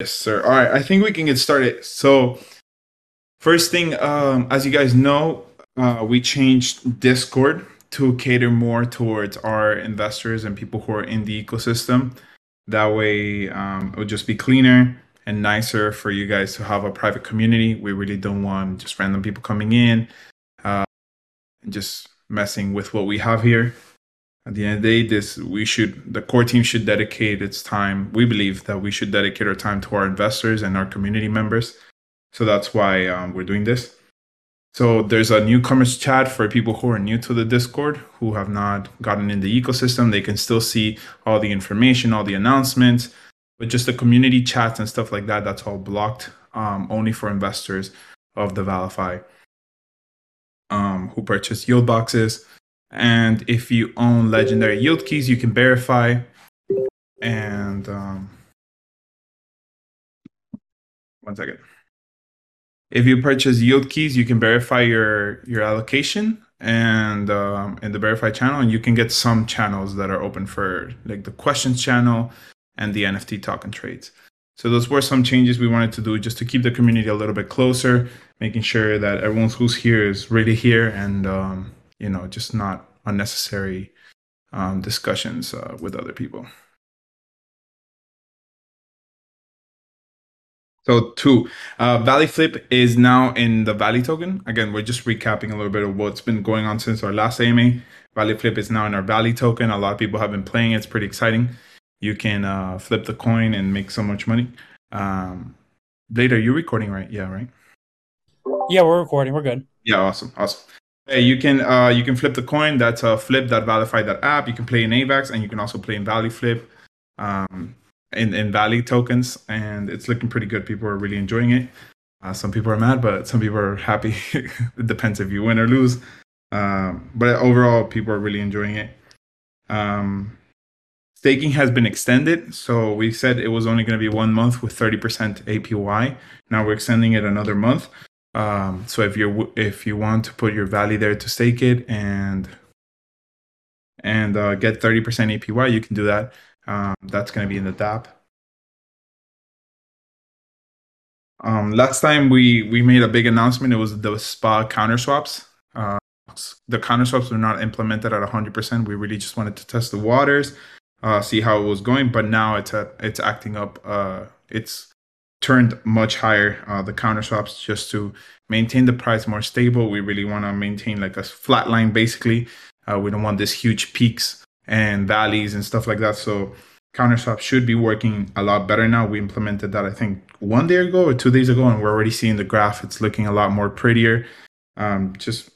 Yes, sir. All right, I think we can get started. So, first thing, um, as you guys know, uh, we changed Discord to cater more towards our investors and people who are in the ecosystem. That way, um, it would just be cleaner and nicer for you guys to have a private community. We really don't want just random people coming in uh, and just messing with what we have here at the end of the day, this we should the core team should dedicate its time. We believe that we should dedicate our time to our investors and our community members. So that's why um, we're doing this. So there's a newcomers chat for people who are new to the Discord who have not gotten in the ecosystem. They can still see all the information, all the announcements, but just the community chats and stuff like that. That's all blocked um, only for investors of the ValiFi um, who purchase yield boxes. And if you own legendary yield keys, you can verify. And um, one second. If you purchase yield keys, you can verify your your allocation and um, in the verify channel, and you can get some channels that are open for like the questions channel and the NFT token trades. So those were some changes we wanted to do just to keep the community a little bit closer, making sure that everyone who's here is really here and um, you know, just not unnecessary um, discussions uh, with other people. So two, uh, Valley Flip is now in the Valley token. Again, we're just recapping a little bit of what's been going on since our last AMA. Valley Flip is now in our Valley token. A lot of people have been playing. It's pretty exciting. You can uh, flip the coin and make so much money. Um, Blade, are you recording right? Yeah, right. Yeah, we're recording. We're good. Yeah, awesome, awesome. Hey, you can uh, you can flip the coin. That's a flip.valifi.app. You can play in AVAX and you can also play in Valley Flip, um, in in Valley tokens, and it's looking pretty good. People are really enjoying it. Uh, some people are mad, but some people are happy. it depends if you win or lose. Um, but overall, people are really enjoying it. Um, staking has been extended, so we said it was only going to be one month with 30% APY. Now we're extending it another month. Um, so if you if you want to put your value there to stake it and and uh, get 30% APY, you can do that. Um, that's going to be in the DApp. Um, last time we we made a big announcement. It was the SPA counter swaps. Uh, the counter swaps were not implemented at 100%. We really just wanted to test the waters, uh, see how it was going. But now it's a, it's acting up. Uh, it's turned much higher uh, the counter swaps just to maintain the price more stable. We really want to maintain like a flat line basically. Uh, we don't want this huge peaks and valleys and stuff like that. So counter swap should be working a lot better now. We implemented that i think one day ago or two days ago and we're already seeing the graph. It's looking a lot more prettier. Um, just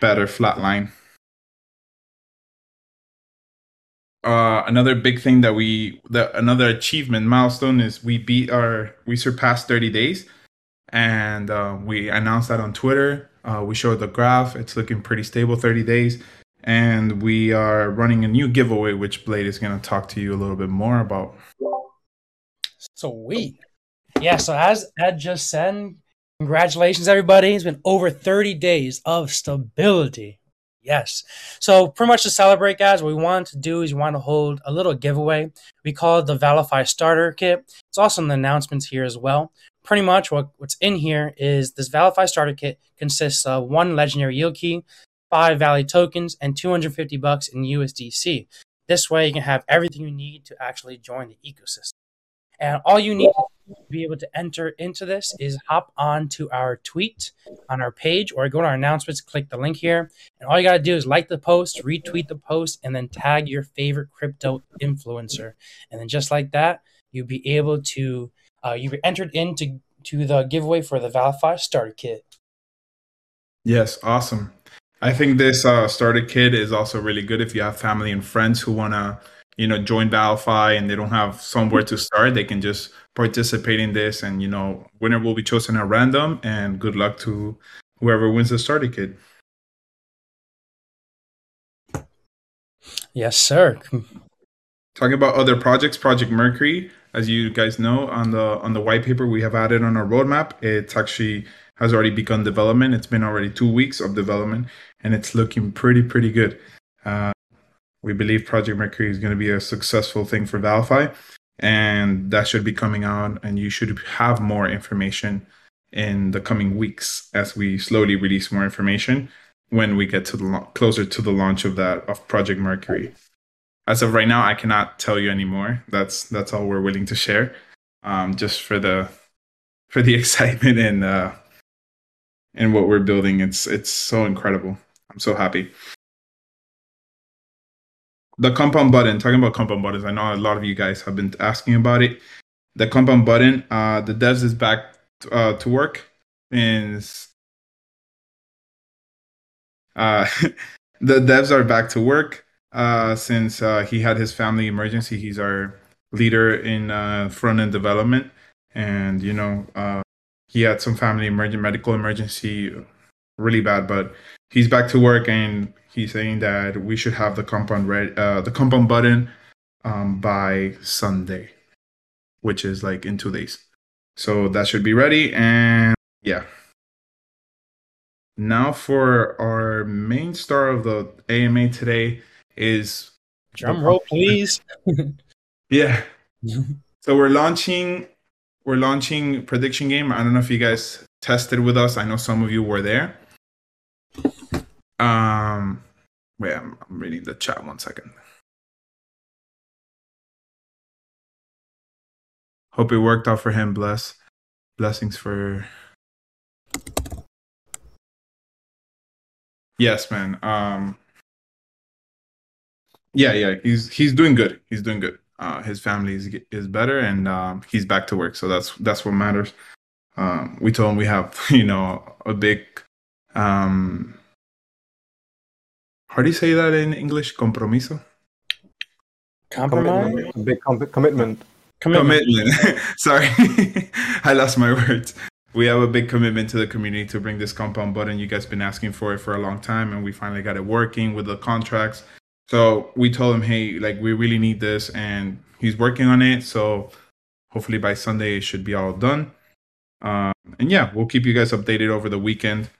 better flat line uh, another big thing that we the another achievement milestone is we beat our we surpassed 30 days. And uh, we announced that on twitter. Uh, we showed the graph. It's looking pretty stable 30 days. And we are running a new giveaway which blade is going to talk to you a little bit more about. Sweet. Yeah so as ed just said congratulations everybody. It's been over 30 days of stability Yes. So pretty much to celebrate, guys, what we want to do is we want to hold a little giveaway. We call it the ValiFi Starter Kit. It's also in the announcements here as well. Pretty much what, what's in here is this ValiFi Starter Kit consists of one legendary yield key, five Valley tokens, and 250 bucks in USDC. This way you can have everything you need to actually join the ecosystem. And all you need to be able to enter into this is hop on to our tweet on our page or go to our announcements, click the link here. And all you got to do is like the post, retweet the post, and then tag your favorite crypto influencer. And then just like that, you'll be able to, uh, you've entered into to the giveaway for the ValiFi starter kit. Yes, awesome. I think this uh, starter kit is also really good if you have family and friends who want to you know join ValiFi and they don't have somewhere to start, they can just participate in this, and you know winner will be chosen at random. And good luck to whoever wins the starter kit. Yes, sir. Talking about other projects, Project Mercury, as you guys know, on the on the white paper we have added on our roadmap. It's actually has already begun development. It's been already two weeks of development, and it's looking pretty pretty good. Uh, we believe Project Mercury is going to be a successful thing for ValiFi. and that should be coming out and you should have more information in the coming weeks as we slowly release more information when we get to the lo- closer to the launch of that of project mercury. As of right now i cannot tell you anymore. That's that's all we're willing to share um, just for the for the excitement and uh and what we're building. It's it's so incredible. I'm so happy the compound button talking about compound buttons i know a lot of you guys have been asking about it. The compound button uh the devs is back uh to work and uh the devs are back to work uh since uh he had his family emergency. He's our leader in uh front end development. And you know uh he had some family emergent medical emergency really bad but he's back to work and he's saying that we should have the compound ready uh the compound button um by sunday which is like in two days. So that should be ready and yeah. Now for our main star of the ama today is Drum roll, please. yeah. So we're launching we're launching prediction game. I don't know if you guys tested with us. I know some of you were there um wait i'm, I'm reading the chat one second. Hope it worked out for him. Bless blessings for yes man. Um yeah yeah he's he's doing good. He's doing good. Uh his family is is better and um he's back to work. So that's that's what matters. Um we told him we have you know a big um how do you say that in english? Compromiso? Compromise? Commitment. A big com- commitment. Commitment. commitment. Sorry. I lost my words. We have a big commitment to the community to bring this compound button. You guys been asking for it for a long time and we finally got it working with the contracts. So we told him hey like we really need this and he's working on it. So hopefully by sunday it should be all done. Um, and yeah we'll keep you guys updated over the weekend.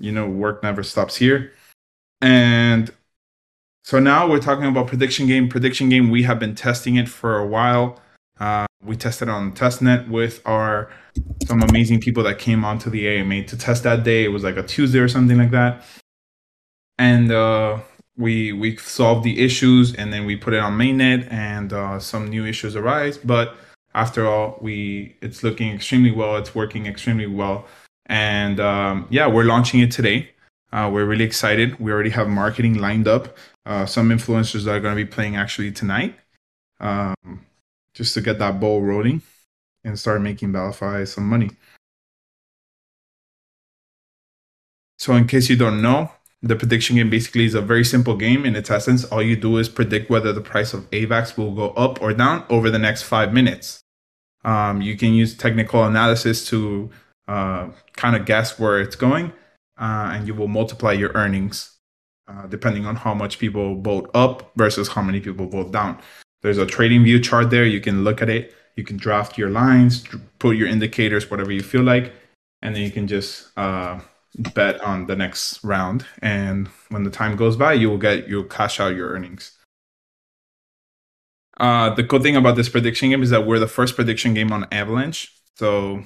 You know work never stops here and so now we're talking about prediction game prediction game we have been testing it for a while uh, we tested on testnet with our some amazing people that came onto the AMA to test that day. It was like a Tuesday or something like that, and uh, we we solved the issues, and then we put it on mainnet, and uh, some new issues arise. But after all, we it's looking extremely well. It's working extremely well, and um, yeah, we're launching it today. Uh, we're really excited. We already have marketing lined up. Uh, some influencers that are going to be playing actually tonight. Um, just to get that ball rolling and start making ValiFi some money. So, in case you don't know, the prediction game basically is a very simple game. In its essence, all you do is predict whether the price of AVAX will go up or down over the next five minutes. Um, you can use technical analysis to uh, kind of guess where it's going, uh, and you will multiply your earnings uh, depending on how much people vote up versus how many people vote down. There's a trading view chart there. You can look at it. You can draft your lines, put your indicators, whatever you feel like, and then you can just uh, bet on the next round. And when the time goes by, you will get you'll cash out your earnings. Uh, the cool thing about this prediction game is that we're the first prediction game on Avalanche, so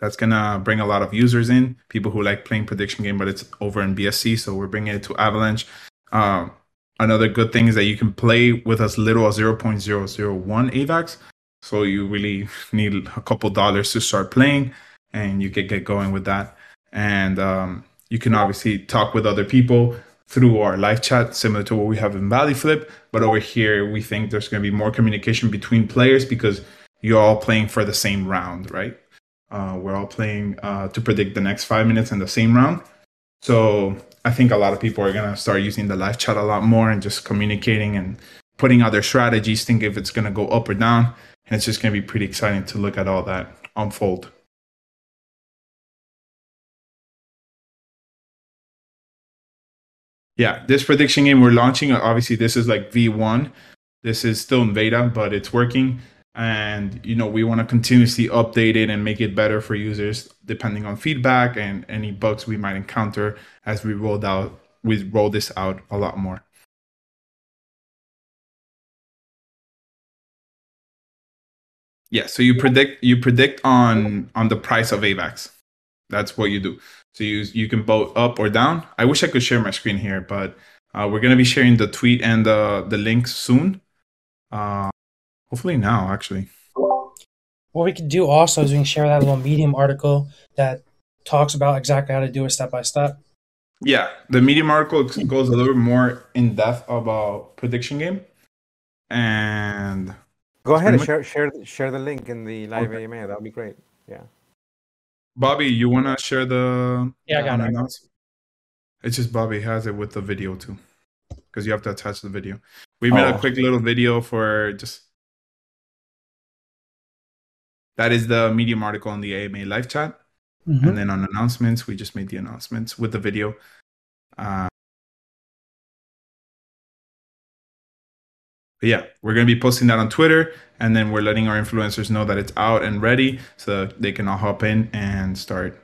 that's gonna bring a lot of users in, people who like playing prediction game, but it's over in BSC, so we're bringing it to Avalanche. Um, another good thing is that you can play with as little as 0.001 AVAX. So you really need a couple dollars to start playing and you can get going with that. And um, you can obviously talk with other people through our live chat, similar to what we have in Valley Flip. But over here, we think there's going to be more communication between players because you're all playing for the same round, right? Uh, we're all playing uh, to predict the next five minutes in the same round. So I think a lot of people are gonna start using the live chat a lot more and just communicating and putting out their strategies, think if it's gonna go up or down. And it's just gonna be pretty exciting to look at all that unfold. Yeah, this prediction game we're launching, obviously this is like V1. This is still in beta, but it's working. And you know, we want to continuously update it and make it better for users depending on feedback and any bugs we might encounter as we rolled out we roll this out a lot more. Yeah, so you predict you predict on on the price of AVAX. That's what you do. So you you can vote up or down. I wish I could share my screen here, but uh, we're gonna be sharing the tweet and the the link soon. Uh, hopefully now, actually. What we could do also is we can share that little Medium article that talks about exactly how to do it step by step. Yeah, the Medium article goes a little more in depth about prediction game, and go ahead and share share share the link in the live okay. AMA. That would be great. Yeah. Bobby, you want to share the? Yeah, I got it. It's just Bobby has it with the video too, because you have to attach the video. We made oh. a quick little video for just. That is the Medium article on the AMA live chat. Mm-hmm. And then on announcements, we just made the announcements with the video. Uh, but yeah, we're going to be posting that on Twitter. And then we're letting our influencers know that it's out and ready so they can all hop in and start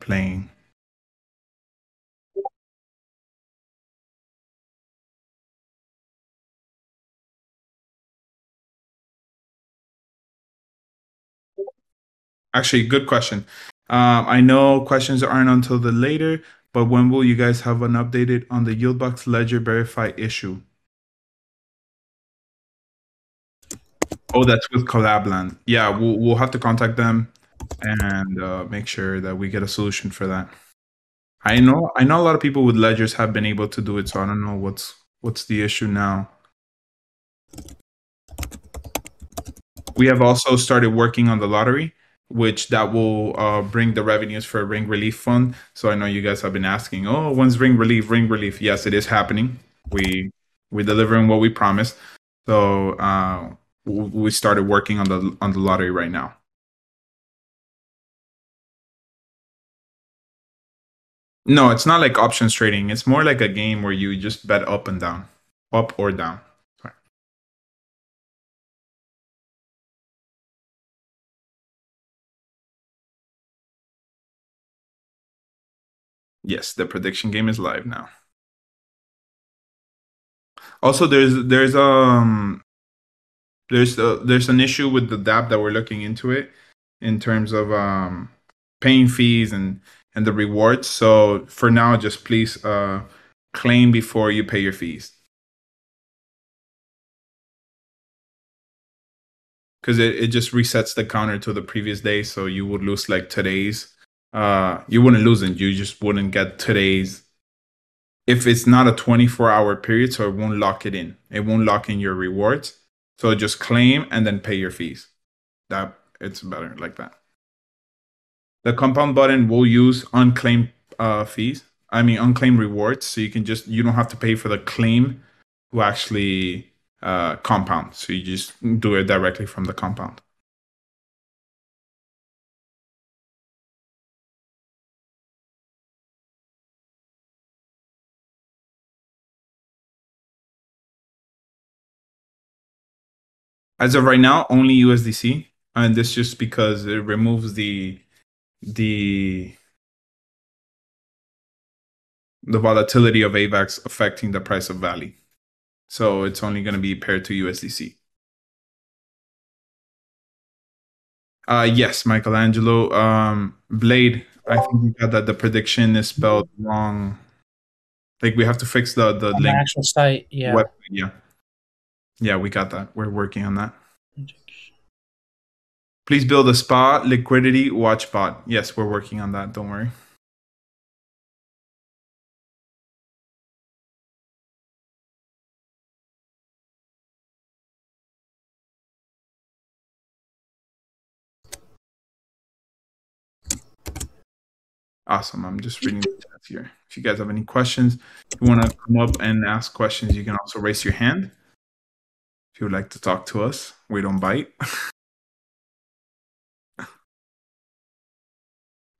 playing. Actually, good question. Um, I know questions aren't until the later, but when will you guys have an updated on the Yieldbox Ledger Verify issue? Oh, that's with Collab.Land. Yeah, we'll we'll have to contact them and uh, make sure that we get a solution for that. I know I know a lot of people with ledgers have been able to do it, so I don't know what's what's the issue now. We have also started working on the lottery which that will uh, bring the revenues for Ring Relief Fund. So I know you guys have been asking, oh, when's Ring Relief? Ring Relief? Yes, it is happening. We we're delivering what we promised. So uh, we started working on the on the lottery right now. No, it's not like options trading. It's more like a game where you just bet up and down, up or down. Yes, the prediction game is live now. Also, there's there's um there's a, there's an issue with the DApp that we're looking into it in terms of um paying fees and and the rewards. So for now, just please uh claim before you pay your fees. Because it, it just resets the counter to the previous day, so you would lose like today's uh, you wouldn't lose it. You just wouldn't get today's. If it's not a 24 hour period, so it won't lock it in. It won't lock in your rewards. So just claim and then pay your fees. That it's better like that. The compound button will use unclaimed uh, fees. I mean unclaimed rewards. So you can just you don't have to pay for the claim to actually uh, compound. So you just do it directly from the compound. As of right now, only USDC, and this just because it removes the the the volatility of AVAX affecting the price of Valley. So it's only going to be paired to USDC. Uh, yes, Michelangelo. Um, Blade, I think we got that the prediction is spelled wrong. Like we have to fix the the, link. actual site. Yeah. Web, yeah. Yeah, we got that. We're working on that. Please build a spa liquidity watch bot. Yes, we're working on that. Don't worry. Awesome. I'm just reading the chat here. If you guys have any questions, you want to come up and ask questions, you can also raise your hand. If you would like to talk to us, we don't bite.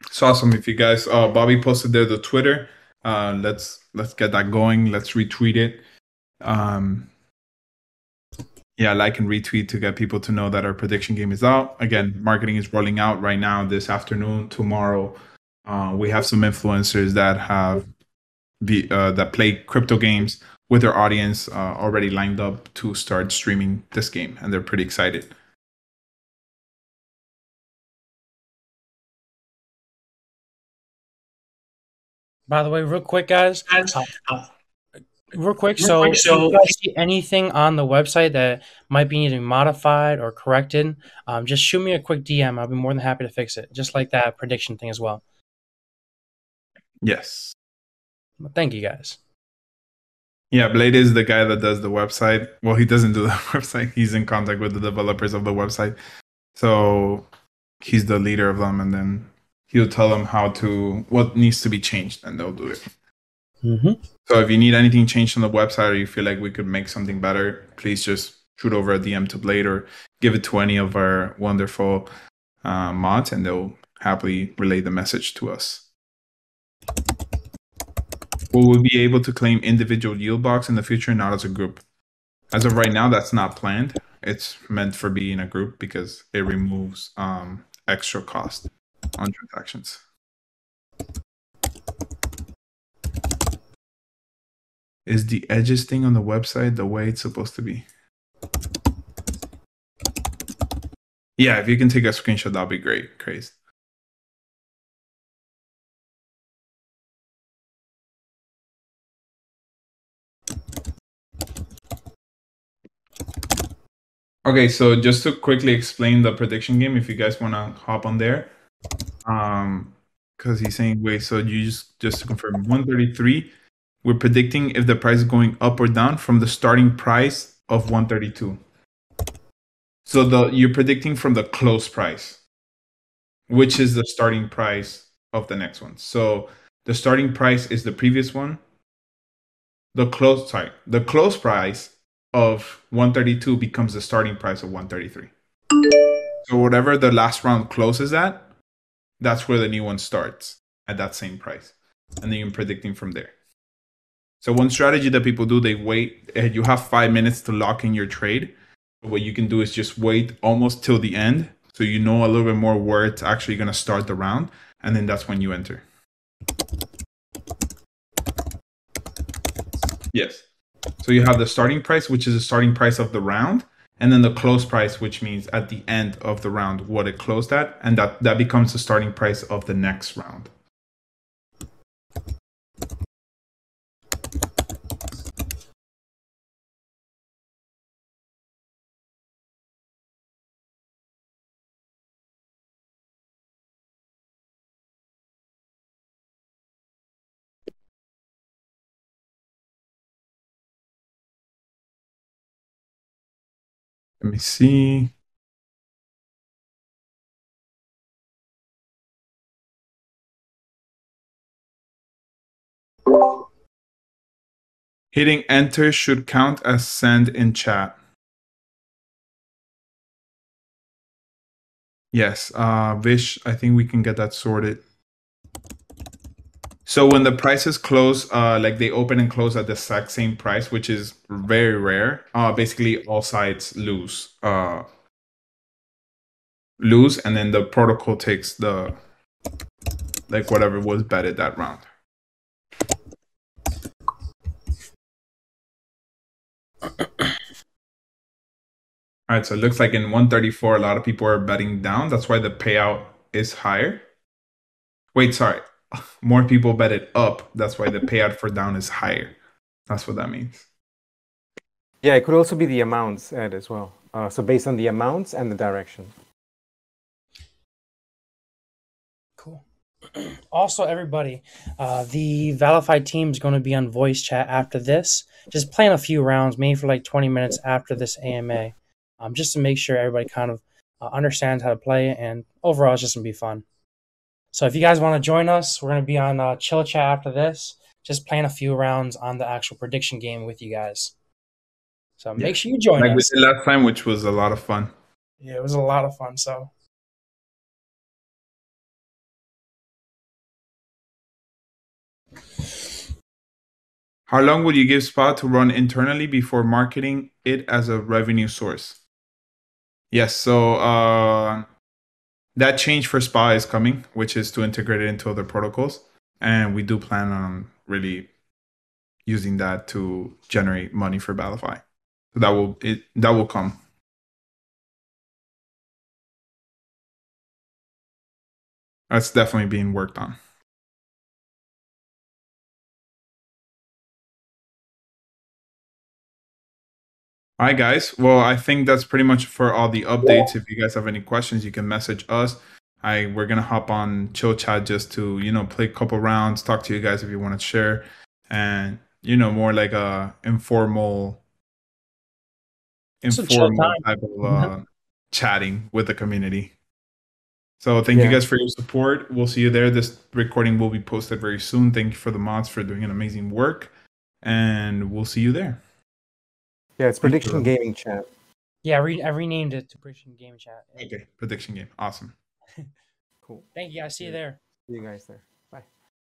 it's awesome if you guys uh Bobby posted there the Twitter. Uh let's let's get that going. Let's retweet it. Um yeah, like and retweet to get people to know that our prediction game is out. Again, marketing is rolling out right now this afternoon, tomorrow. Uh, we have some influencers that have the uh, that play crypto games with their audience uh, already lined up to start streaming this game, and they're pretty excited. By the way, real quick, guys. Um, uh, real quick. So, so, quick, see anything on the website that might be needing modified or corrected, um, just shoot me a quick DM. I'll be more than happy to fix it. Just like that prediction thing as well. Yes. Well, thank you, guys. Yeah, Blade is the guy that does the website. Well, he doesn't do the website. He's in contact with the developers of the website. So he's the leader of them and then he'll tell them how to what needs to be changed and they'll do it. Mm-hmm. So if you need anything changed on the website or you feel like we could make something better, please just shoot over a DM to Blade or give it to any of our wonderful uh, mods and they'll happily relay the message to us. Will we be able to claim individual yield blocks in the future, not as a group? As of right now, that's not planned. It's meant for being a group because it removes um, extra cost on transactions. Is the edges thing on the website the way it's supposed to be? Yeah, if you can take a screenshot, that'd be great. Crazy. Okay, so just to quickly explain the prediction game, if you guys want to hop on there, um, because he's saying, wait, so you just just to confirm, one thirty three, we're predicting if the price is going up or down from the starting price of one thirty two. So the you're predicting from the close price, which is the starting price of the next one. So the starting price is the previous one. The close sorry, the close price of 132 becomes the starting price of 133. So whatever the last round closes at, that's where the new one starts at that same price. And then you're predicting from there. So one strategy that people do, they wait, eh, you have five minutes to lock in your trade. What you can do is just wait almost till the end. So you know a little bit more where it's actually going to start the round. And then that's when you enter. Yes. So you have the starting price, which is the starting price of the round, and then the close price, which means at the end of the round what it closed at, and that that becomes the starting price of the next round. Let me see. Hitting enter should count as send in chat. Yes, uh, Vish, I think we can get that sorted. So when the prices close, uh, like they open and close at the exact same price, which is very rare. Uh, basically all sides lose. Uh, lose, and then the protocol takes the like whatever was betted that round. All right, so it looks like in 134, a lot of people are betting down. That's why the payout is higher. Wait, sorry. More people bet it up. That's why the payout for down is higher. That's what that means. Yeah, it could also be the amounts, Ed, as well. Uh, so based on the amounts and the direction. Cool. also, everybody, uh, the ValiFi team is going to be on voice chat after this. Just playing a few rounds, maybe for like 20 minutes after this AMA, um, just to make sure everybody kind of uh, understands how to play. And overall, it's just going to be fun. So if you guys want to join us, we're going to be on uh, chill chat after this, just playing a few rounds on the actual prediction game with you guys. So Yeah. make sure you join us. Like we us. did last time, which was a lot of fun. Yeah, it was a lot of fun. So How long would you give Spot to run internally before marketing it as a revenue source? Yes, so uh, that change for SPA is coming, which is to integrate it into other protocols. And we do plan on really using that to generate money for ValiFi. So that will it that will come. That's definitely being worked on. All right, guys. Well, I think that's pretty much for all the updates. If you guys have any questions, you can message us. I we're gonna hop on chill chat just to you know play a couple rounds, talk to you guys if you want to share, and you know more like a informal, informal type of uh, chatting with the community. So thank you guys for your support. We'll see you there. This recording will be posted very soon. Thank you for the mods for doing an amazing work, and we'll see you there. Yeah, it's Thank you. prediction gaming chat. Yeah, I, re- I renamed it to Prediction Game Chat. Okay, prediction game, awesome. Cool. Thank you. I see you there. See you guys there.